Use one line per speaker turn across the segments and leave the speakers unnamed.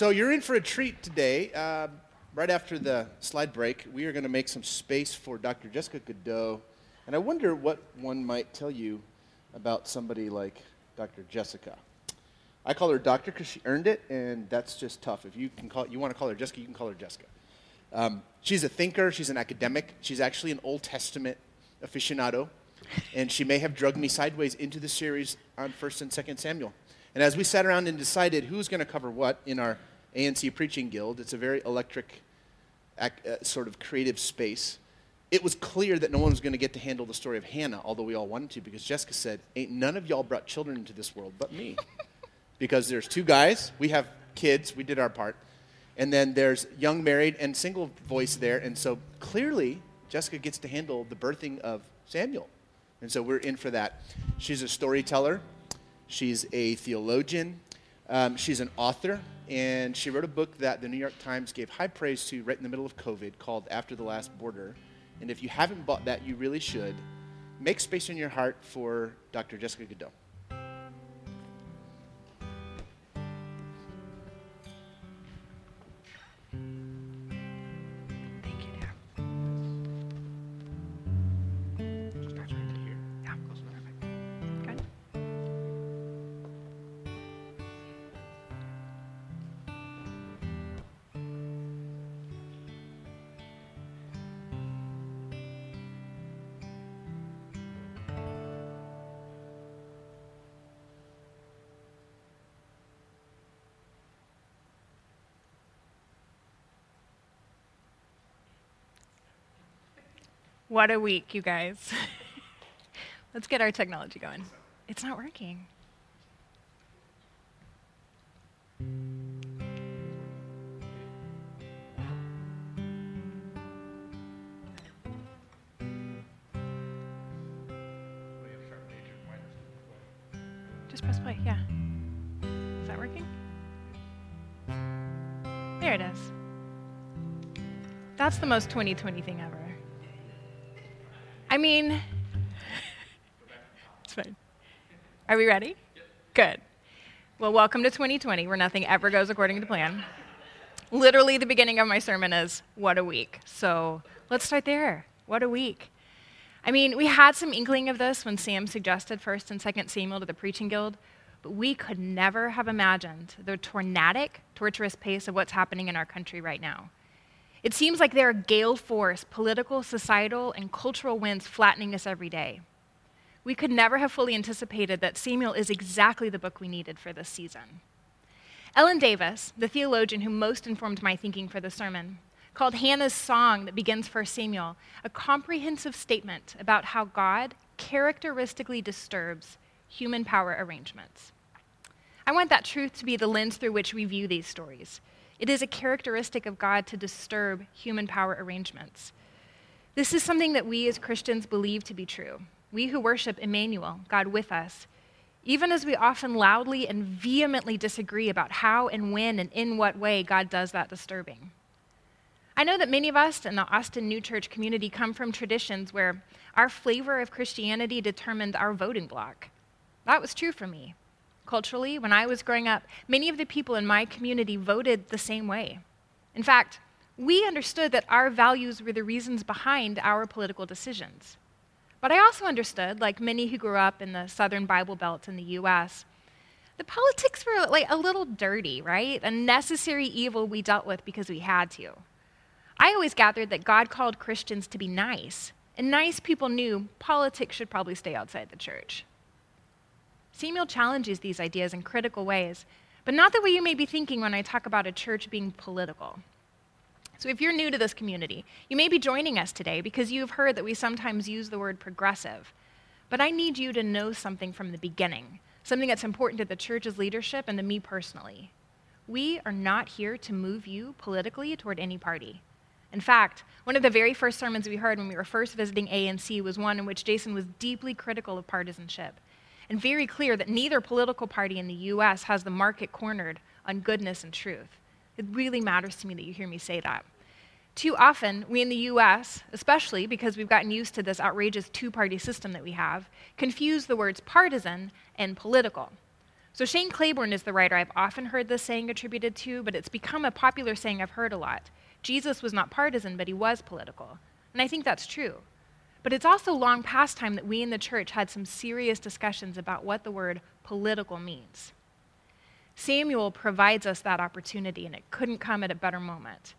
So you're in for a treat today. Uh, right after the slide break, we are going to make some space for Dr. Jessica Goudeau. And I wonder what one might tell you about somebody like Dr. Jessica. I call her doctor because she earned it, and that's just tough. If you can call, you want to call her Jessica, you can call her Jessica. Um, she's a thinker. She's an academic. She's actually an Old Testament aficionado, and she may have drugged me sideways into the series on First and Second Samuel. And as we sat around and decided who's going to cover what in our ANC Preaching Guild, it's a very electric, uh, sort of creative space. It was clear that no one was going to get to handle the story of Hannah, although we all wanted to, because Jessica said, "Ain't none of y'all brought children into this world but me." because there's two guys, we have kids, we did our part, and then there's young married and single voice there, and so clearly Jessica gets to handle the birthing of Samuel, and so we're in for that. She's a storyteller, she's a theologian, um, she's an author, and she wrote a book that the New York Times gave high praise to right in the middle of COVID called After the Last Border. And if you haven't bought that, you really should. Make space in your heart for Dr. Jessica Goudeau.
What a week, you guys. Let's get our technology going. It's not working. Just press play, yeah. Is that working? There it is. That's the most 2020 thing ever. I mean, it's fine. Are we ready? Good. Well, welcome to 2020, where nothing ever goes according to plan. Literally, the beginning of my sermon is, What a week. So let's start there. What a week. I mean, we had some inkling of this when Sam suggested 1st and 2nd Samuel to the Preaching Guild, but we could never have imagined the tornadic, torturous pace of what's happening in our country right now. It seems like there are gale force, political, societal, and cultural winds flattening us every day. We could never have fully anticipated that Samuel is exactly the book we needed for this season. Ellen Davis, the theologian who most informed my thinking for the sermon, called Hannah's song that begins 1 Samuel a comprehensive statement about how God characteristically disturbs human power arrangements. I want that truth to be the lens through which we view these stories it is a characteristic of God to disturb human power arrangements. This is something that we as Christians believe to be true. We who worship Emmanuel, God with us, even as we often loudly and vehemently disagree about how and when and in what way God does that disturbing. I know that many of us in the Austin New Church community come from traditions where our flavor of Christianity determined our voting block. That was true for me culturally, when I was growing up, many of the people in my community voted the same way. In fact, we understood that our values were the reasons behind our political decisions. But I also understood, like many who grew up in the Southern Bible Belt in the US, the politics were like a little dirty, right? A necessary evil we dealt with because we had to. I always gathered that God called Christians to be nice, and nice people knew politics should probably stay outside the church. Samuel challenges these ideas in critical ways, but not the way you may be thinking when I talk about a church being political. So, if you're new to this community, you may be joining us today because you've heard that we sometimes use the word progressive. But I need you to know something from the beginning, something that's important to the church's leadership and to me personally. We are not here to move you politically toward any party. In fact, one of the very first sermons we heard when we were first visiting ANC was one in which Jason was deeply critical of partisanship and very clear that neither political party in the US has the market cornered on goodness and truth. It really matters to me that you hear me say that. Too often, we in the US, especially because we've gotten used to this outrageous two party system that we have, confuse the words partisan and political. So, Shane Claiborne is the writer I've often heard this saying attributed to, but it's become a popular saying I've heard a lot. Jesus was not partisan, but he was political. And I think that's true. But it's also long past time that we in the church had some serious discussions about what the word political means. Samuel provides us that opportunity, and it couldn't come at a better moment.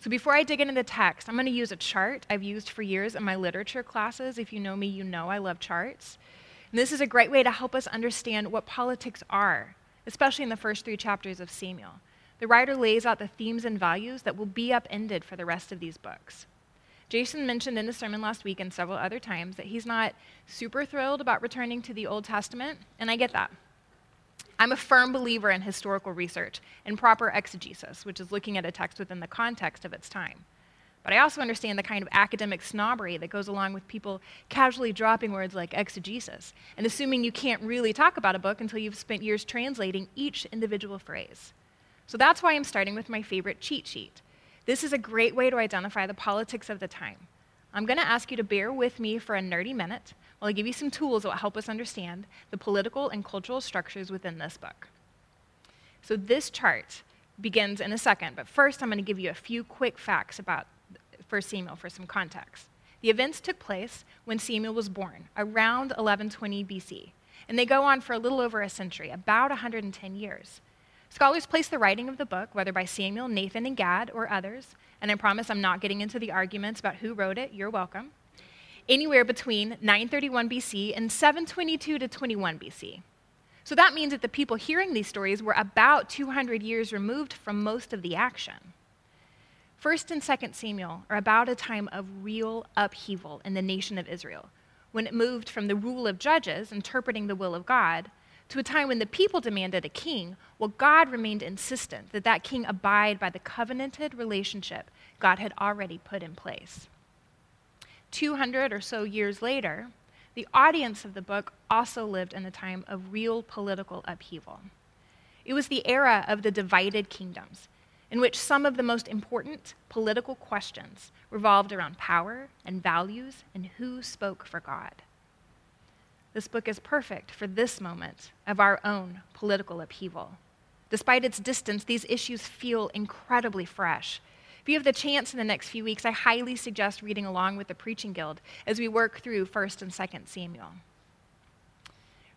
So before I dig into the text, I'm going to use a chart I've used for years in my literature classes. If you know me, you know I love charts. And this is a great way to help us understand what politics are, especially in the first three chapters of Samuel. The writer lays out the themes and values that will be upended for the rest of these books. Jason mentioned in the sermon last week and several other times that he's not super thrilled about returning to the Old Testament, and I get that. I'm a firm believer in historical research and proper exegesis, which is looking at a text within the context of its time. But I also understand the kind of academic snobbery that goes along with people casually dropping words like exegesis and assuming you can't really talk about a book until you've spent years translating each individual phrase. So that's why I'm starting with my favorite cheat sheet this is a great way to identify the politics of the time. I'm going to ask you to bear with me for a nerdy minute while I give you some tools that will help us understand the political and cultural structures within this book. So, this chart begins in a second, but first I'm going to give you a few quick facts about 1 Samuel for some context. The events took place when Samuel was born, around 1120 BC, and they go on for a little over a century, about 110 years. Scholars place the writing of the book, whether by Samuel, Nathan, and Gad, or others, and I promise I'm not getting into the arguments about who wrote it, you're welcome, anywhere between 931 BC and 722 to 21 BC. So that means that the people hearing these stories were about 200 years removed from most of the action. First and Second Samuel are about a time of real upheaval in the nation of Israel, when it moved from the rule of judges interpreting the will of God to a time when the people demanded a king, while God remained insistent that that king abide by the covenanted relationship God had already put in place. 200 or so years later, the audience of the book also lived in a time of real political upheaval. It was the era of the divided kingdoms, in which some of the most important political questions revolved around power and values and who spoke for God. This book is perfect for this moment of our own political upheaval. Despite its distance, these issues feel incredibly fresh. If you have the chance in the next few weeks, I highly suggest reading along with the Preaching Guild as we work through 1st and 2nd Samuel.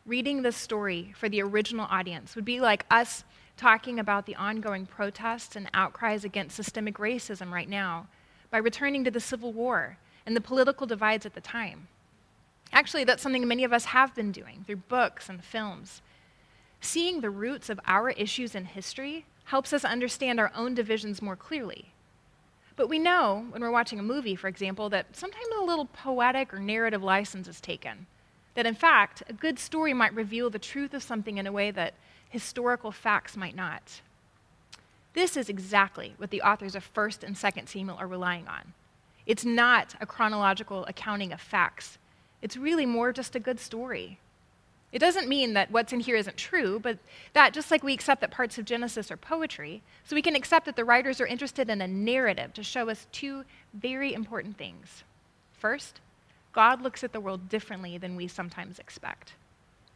Reading this story for the original audience would be like us talking about the ongoing protests and outcries against systemic racism right now by returning to the Civil War and the political divides at the time. Actually, that's something many of us have been doing through books and films. Seeing the roots of our issues in history helps us understand our own divisions more clearly. But we know when we're watching a movie, for example, that sometimes a little poetic or narrative license is taken. That in fact, a good story might reveal the truth of something in a way that historical facts might not. This is exactly what the authors of 1st and 2nd Samuel are relying on. It's not a chronological accounting of facts, it's really more just a good story. It doesn't mean that what's in here isn't true, but that just like we accept that parts of Genesis are poetry, so we can accept that the writers are interested in a narrative to show us two very important things. First, God looks at the world differently than we sometimes expect.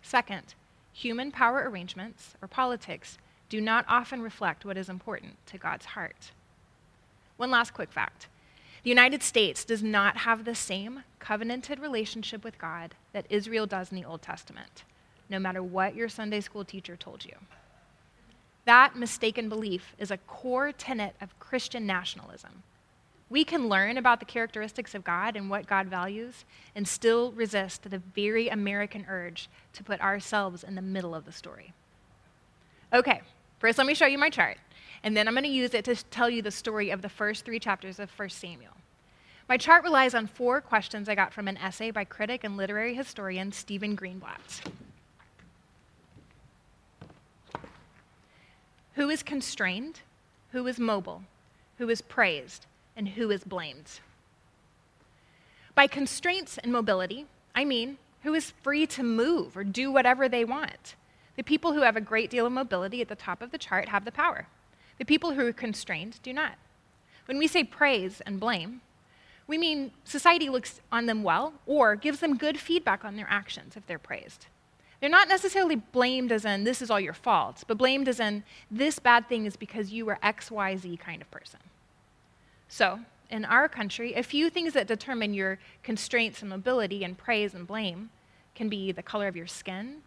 Second, human power arrangements, or politics, do not often reflect what is important to God's heart. One last quick fact the United States does not have the same covenanted relationship with God that Israel does in the Old Testament, no matter what your Sunday school teacher told you. That mistaken belief is a core tenet of Christian nationalism. We can learn about the characteristics of God and what God values and still resist the very American urge to put ourselves in the middle of the story. Okay, first let me show you my chart and then I'm going to use it to tell you the story of the first three chapters of 1 Samuel. My chart relies on four questions I got from an essay by critic and literary historian Stephen Greenblatt. Who is constrained? Who is mobile? Who is praised? And who is blamed? By constraints and mobility, I mean who is free to move or do whatever they want. The people who have a great deal of mobility at the top of the chart have the power. The people who are constrained do not. When we say praise and blame, we mean society looks on them well or gives them good feedback on their actions if they're praised. They're not necessarily blamed as in this is all your fault, but blamed as in this bad thing is because you were XYZ kind of person. So, in our country, a few things that determine your constraints and mobility and praise and blame can be the color of your skin,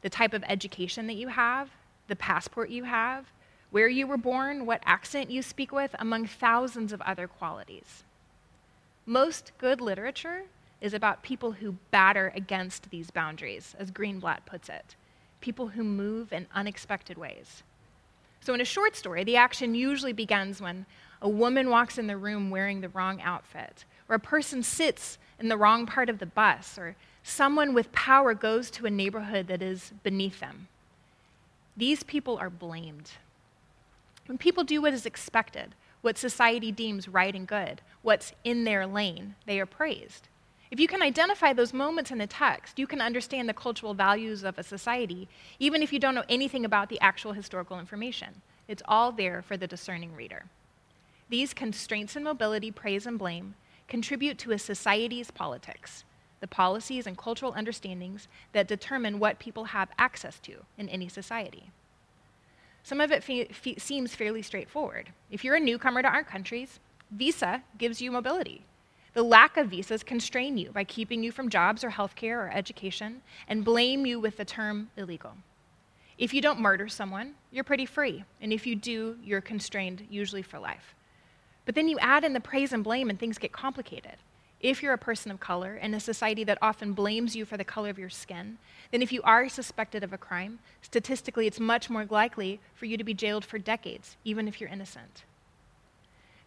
the type of education that you have, the passport you have, where you were born, what accent you speak with, among thousands of other qualities. Most good literature is about people who batter against these boundaries, as Greenblatt puts it, people who move in unexpected ways. So, in a short story, the action usually begins when a woman walks in the room wearing the wrong outfit, or a person sits in the wrong part of the bus, or someone with power goes to a neighborhood that is beneath them. These people are blamed. When people do what is expected, what society deems right and good, what's in their lane, they are praised. If you can identify those moments in the text, you can understand the cultural values of a society, even if you don't know anything about the actual historical information. It's all there for the discerning reader. These constraints and mobility, praise, and blame contribute to a society's politics, the policies and cultural understandings that determine what people have access to in any society. Some of it fe- fe- seems fairly straightforward. If you're a newcomer to our countries, visa gives you mobility. The lack of visas constrain you by keeping you from jobs or healthcare or education and blame you with the term illegal. If you don't murder someone, you're pretty free. And if you do, you're constrained, usually for life. But then you add in the praise and blame, and things get complicated. If you're a person of color in a society that often blames you for the color of your skin, then if you are suspected of a crime, statistically it's much more likely for you to be jailed for decades, even if you're innocent.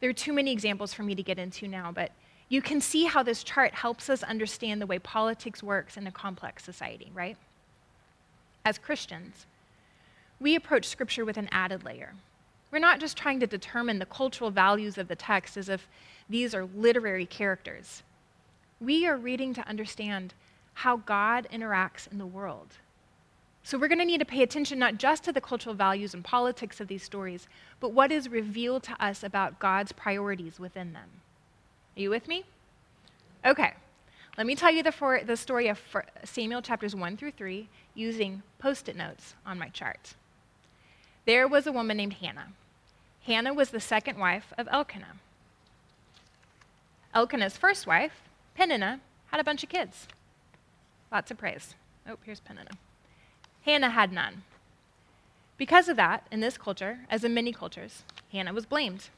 There are too many examples for me to get into now, but you can see how this chart helps us understand the way politics works in a complex society, right? As Christians, we approach Scripture with an added layer. We're not just trying to determine the cultural values of the text as if these are literary characters. We are reading to understand how God interacts in the world. So we're going to need to pay attention not just to the cultural values and politics of these stories, but what is revealed to us about God's priorities within them. Are you with me? Okay. Let me tell you the, for, the story of Samuel chapters 1 through 3 using post it notes on my chart. There was a woman named Hannah. Hannah was the second wife of Elkanah. Elkanah's first wife, Peninnah, had a bunch of kids. Lots of praise. Oh, here's Peninnah. Hannah had none. Because of that, in this culture, as in many cultures, Hannah was blamed.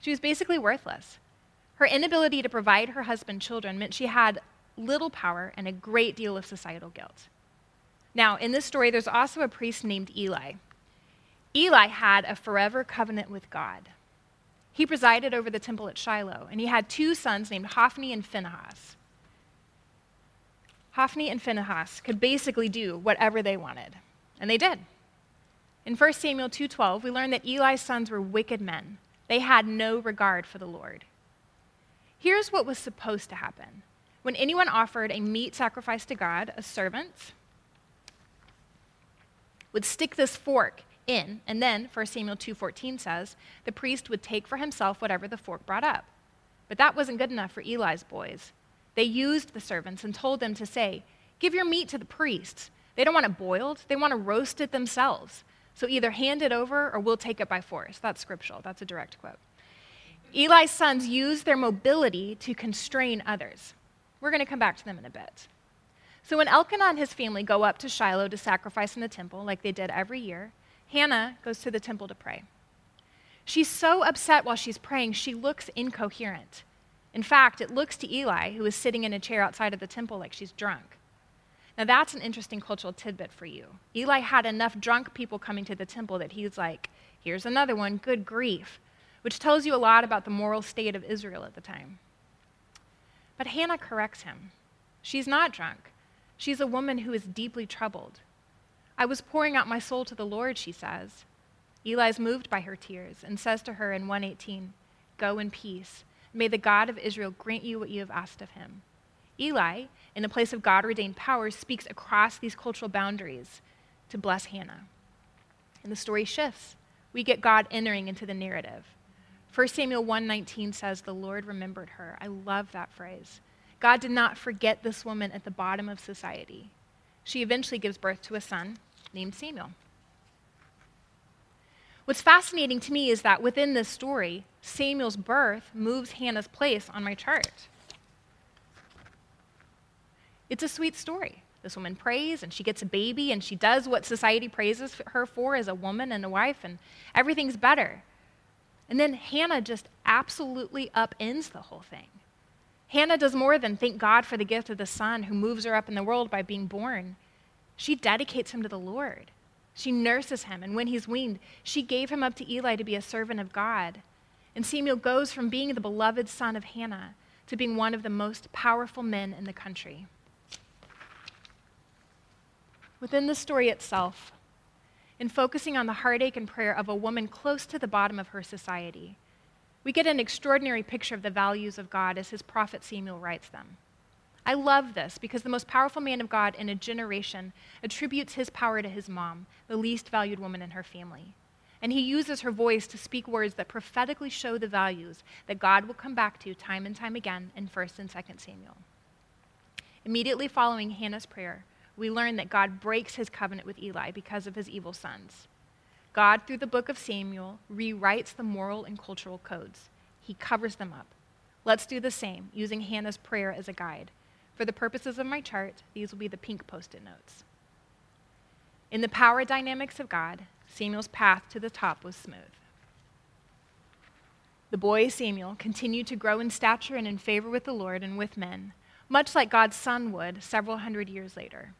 She was basically worthless. Her inability to provide her husband children meant she had little power and a great deal of societal guilt. Now, in this story, there's also a priest named Eli. Eli had a forever covenant with God. He presided over the temple at Shiloh, and he had two sons named Hophni and Phinehas. Hophni and Phinehas could basically do whatever they wanted, and they did. In 1 Samuel 2:12, we learn that Eli's sons were wicked men. They had no regard for the Lord. Here's what was supposed to happen. When anyone offered a meat sacrifice to God, a servant would stick this fork in, and then 1 Samuel 2:14 says, the priest would take for himself whatever the fork brought up. But that wasn't good enough for Eli's boys. They used the servants and told them to say, "Give your meat to the priests. They don't want it boiled, they want to roast it themselves. So either hand it over or we'll take it by force." That's scriptural. That's a direct quote. Eli's sons used their mobility to constrain others. We're going to come back to them in a bit. So when Elkanah and his family go up to Shiloh to sacrifice in the temple, like they did every year, Hannah goes to the temple to pray. She's so upset while she's praying, she looks incoherent. In fact, it looks to Eli, who is sitting in a chair outside of the temple, like she's drunk. Now, that's an interesting cultural tidbit for you. Eli had enough drunk people coming to the temple that he's like, here's another one, good grief which tells you a lot about the moral state of Israel at the time. But Hannah corrects him. She's not drunk. She's a woman who is deeply troubled. I was pouring out my soul to the Lord, she says. Eli is moved by her tears and says to her in 118, Go in peace. May the God of Israel grant you what you have asked of him. Eli, in a place of God ordained power, speaks across these cultural boundaries to bless Hannah. And the story shifts. We get God entering into the narrative. 1 Samuel 1:19 says the Lord remembered her. I love that phrase. God did not forget this woman at the bottom of society. she eventually gives birth to a son named Samuel. What's fascinating to me is that within this story, Samuel's birth moves Hannah's place on my chart. It's a sweet story. This woman prays and she gets a baby and she does what society praises her for as a woman and a wife, and everything's better. And then Hannah just absolutely upends the whole thing. Hannah does more than thank God for the gift of the son who moves her up in the world by being born. She dedicates him to the Lord. She nurses him, and when he's weaned, she gave him up to Eli to be a servant of God. And Samuel goes from being the beloved son of Hannah to being one of the most powerful men in the country. Within the story itself, in focusing on the heartache and prayer of a woman close to the bottom of her society, we get an extraordinary picture of the values of God as his prophet Samuel writes them. I love this because the most powerful man of God in a generation attributes his power to his mom, the least valued woman in her family. And he uses her voice to speak words that prophetically show the values that God will come back to time and time again in 1st and 2nd Samuel. Immediately following Hannah's prayer, we learn that God breaks his covenant with Eli because of his evil sons. God, through the book of Samuel, rewrites the moral and cultural codes. He covers them up. Let's do the same, using Hannah's prayer as a guide. For the purposes of my chart, these will be the pink post it notes. In the power dynamics of God, Samuel's path to the top was smooth. The boy Samuel continued to grow in stature and in favor with the Lord and with men, much like God's son would several hundred years later.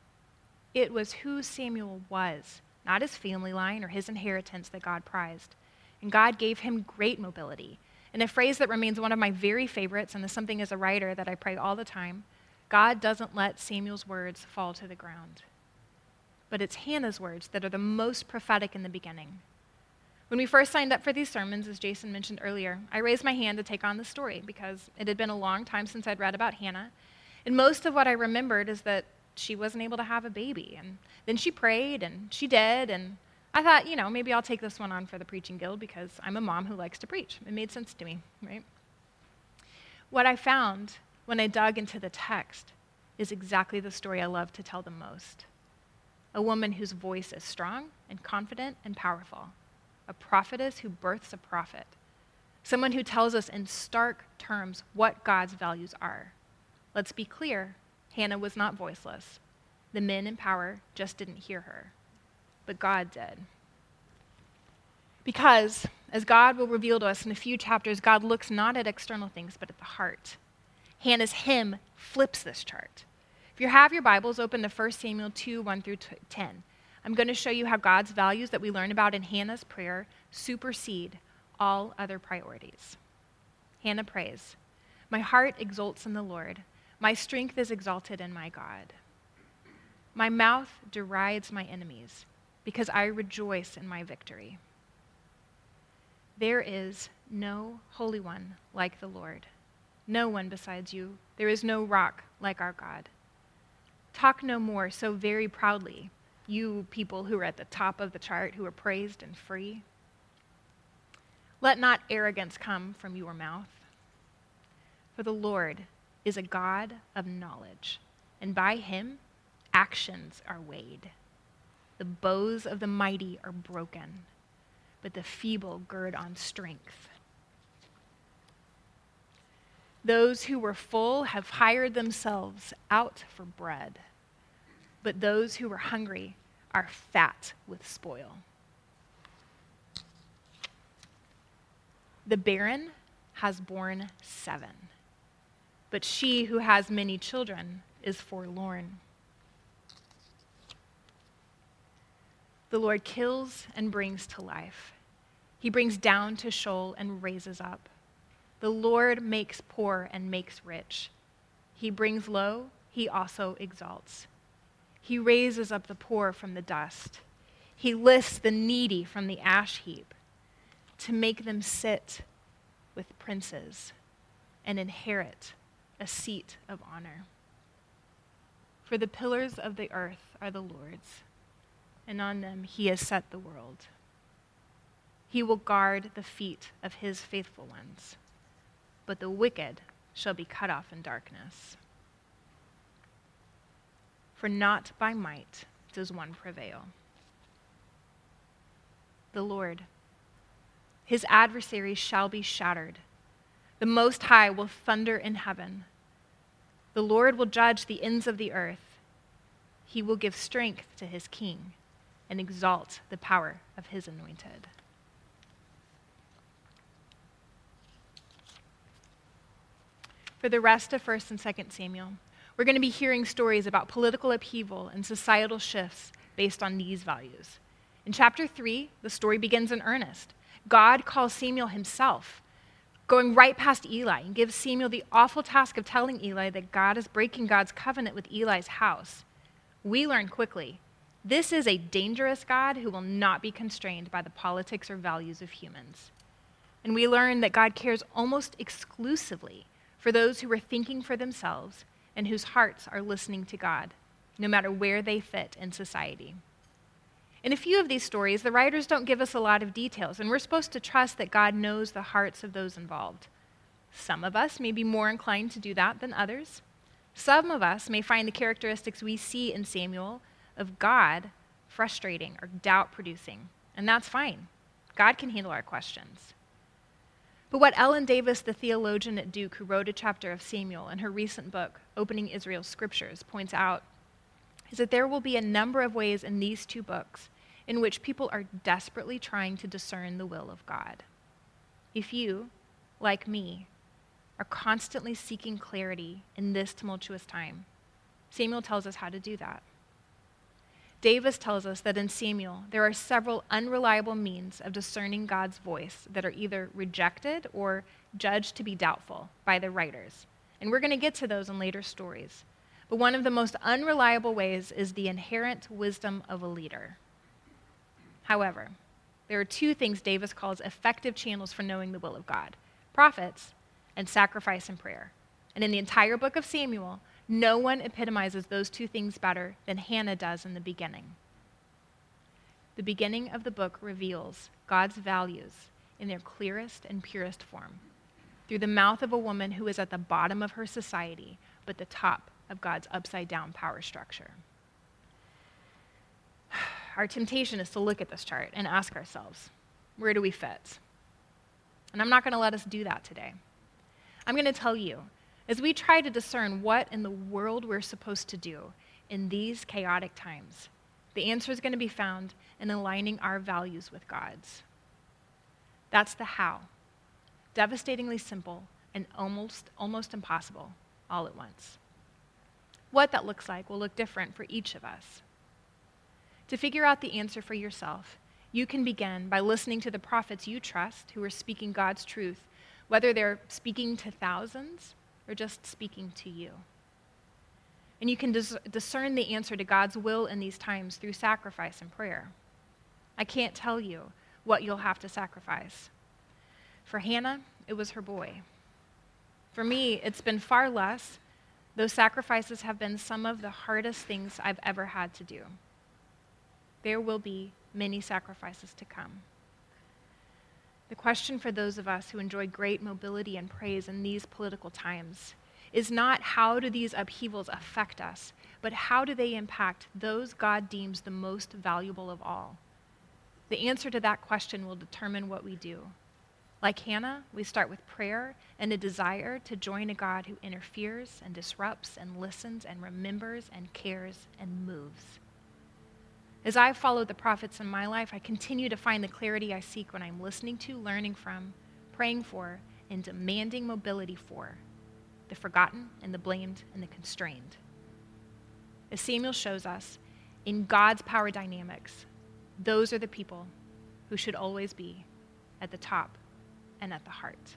It was who Samuel was, not his family line or his inheritance, that God prized. And God gave him great mobility. And a phrase that remains one of my very favorites, and is something as a writer that I pray all the time God doesn't let Samuel's words fall to the ground. But it's Hannah's words that are the most prophetic in the beginning. When we first signed up for these sermons, as Jason mentioned earlier, I raised my hand to take on the story because it had been a long time since I'd read about Hannah. And most of what I remembered is that she wasn't able to have a baby. And then she prayed and she did. And I thought, you know, maybe I'll take this one on for the Preaching Guild because I'm a mom who likes to preach. It made sense to me, right? What I found when I dug into the text is exactly the story I love to tell the most. A woman whose voice is strong and confident and powerful. A prophetess who births a prophet. Someone who tells us in stark terms what God's values are. Let's be clear Hannah was not voiceless. The men in power just didn't hear her. But God did. Because, as God will reveal to us in a few chapters, God looks not at external things, but at the heart. Hannah's hymn flips this chart. If you have your Bibles, open to 1 Samuel 2 1 through 10. I'm going to show you how God's values that we learn about in Hannah's prayer supersede all other priorities. Hannah prays, My heart exults in the Lord, my strength is exalted in my God. My mouth derides my enemies because I rejoice in my victory. There is no Holy One like the Lord no one besides you. There is no rock like our God. Talk no more so very proudly, you people who are at the top of the chart, who are praised and free. Let not arrogance come from your mouth. For the Lord is a God of knowledge, and by him actions are weighed. The bows of the mighty are broken, but the feeble gird on strength. Those who were full have hired themselves out for bread, but those who were hungry are fat with spoil. The barren has borne seven, but she who has many children is forlorn. The Lord kills and brings to life. He brings down to Sheol and raises up. The Lord makes poor and makes rich. He brings low, he also exalts. He raises up the poor from the dust. He lifts the needy from the ash heap to make them sit with princes and inherit a seat of honor. For the pillars of the earth are the Lord's, and on them he has set the world. He will guard the feet of his faithful ones but the wicked shall be cut off in darkness. for not by might does one prevail. The Lord, his adversaries shall be shattered. The Most High will thunder in heaven. The Lord will judge the ends of the earth. He will give strength to his king and exalt the power of his anointed. For the rest of 1st and 2nd Samuel, we're going to be hearing stories about political upheaval and societal shifts based on these values. In chapter 3, the story begins in earnest. God calls Samuel himself, going right past Eli, and gives Samuel the awful task of telling Eli that God is breaking God's covenant with Eli's house. We learn quickly this is a dangerous God who will not be constrained by the politics or values of humans. And we learn that God cares almost exclusively for those who are thinking for themselves and whose hearts are listening to God, no matter where they fit in society. In a few of these stories, the writers don't give us a lot of details, and we're supposed to trust that God knows the hearts of those involved. Some of us may be more inclined to do that than others. Some of us may find the characteristics we see in Samuel of God frustrating or doubt producing, and that's fine. God can handle our questions. But what Ellen Davis, the theologian at Duke who wrote a chapter of Samuel in her recent book, Opening Israel's Scriptures, points out is that there will be a number of ways in these two books in which people are desperately trying to discern the will of God. If you, like me, are constantly seeking clarity in this tumultuous time, Samuel tells us how to do that. Davis tells us that in Samuel, there are several unreliable means of discerning God's voice that are either rejected or judged to be doubtful by the writers. And we're going to get to those in later stories. But one of the most unreliable ways is the inherent wisdom of a leader. However, there are two things Davis calls effective channels for knowing the will of God prophets and sacrifice and prayer. And in the entire book of Samuel, no one epitomizes those two things better than Hannah does in the beginning. The beginning of the book reveals God's values in their clearest and purest form through the mouth of a woman who is at the bottom of her society, but the top of God's upside down power structure. Our temptation is to look at this chart and ask ourselves, where do we fit? And I'm not going to let us do that today. I'm going to tell you as we try to discern what in the world we're supposed to do in these chaotic times, the answer is going to be found in aligning our values with God's. That's the how. Devastatingly simple and almost, almost impossible all at once. What that looks like will look different for each of us. To figure out the answer for yourself, you can begin by listening to the prophets you trust who are speaking God's truth, whether they're speaking to thousands or just speaking to you. And you can dis- discern the answer to God's will in these times through sacrifice and prayer. I can't tell you what you'll have to sacrifice. For Hannah, it was her boy. For me, it's been far less. Those sacrifices have been some of the hardest things I've ever had to do. There will be many sacrifices to come. The question for those of us who enjoy great mobility and praise in these political times is not how do these upheavals affect us, but how do they impact those God deems the most valuable of all? The answer to that question will determine what we do. Like Hannah, we start with prayer and a desire to join a God who interferes and disrupts and listens and remembers and cares and moves. As I've followed the prophets in my life, I continue to find the clarity I seek when I'm listening to, learning from, praying for, and demanding mobility for the forgotten and the blamed and the constrained. As Samuel shows us, in God's power dynamics, those are the people who should always be at the top and at the heart.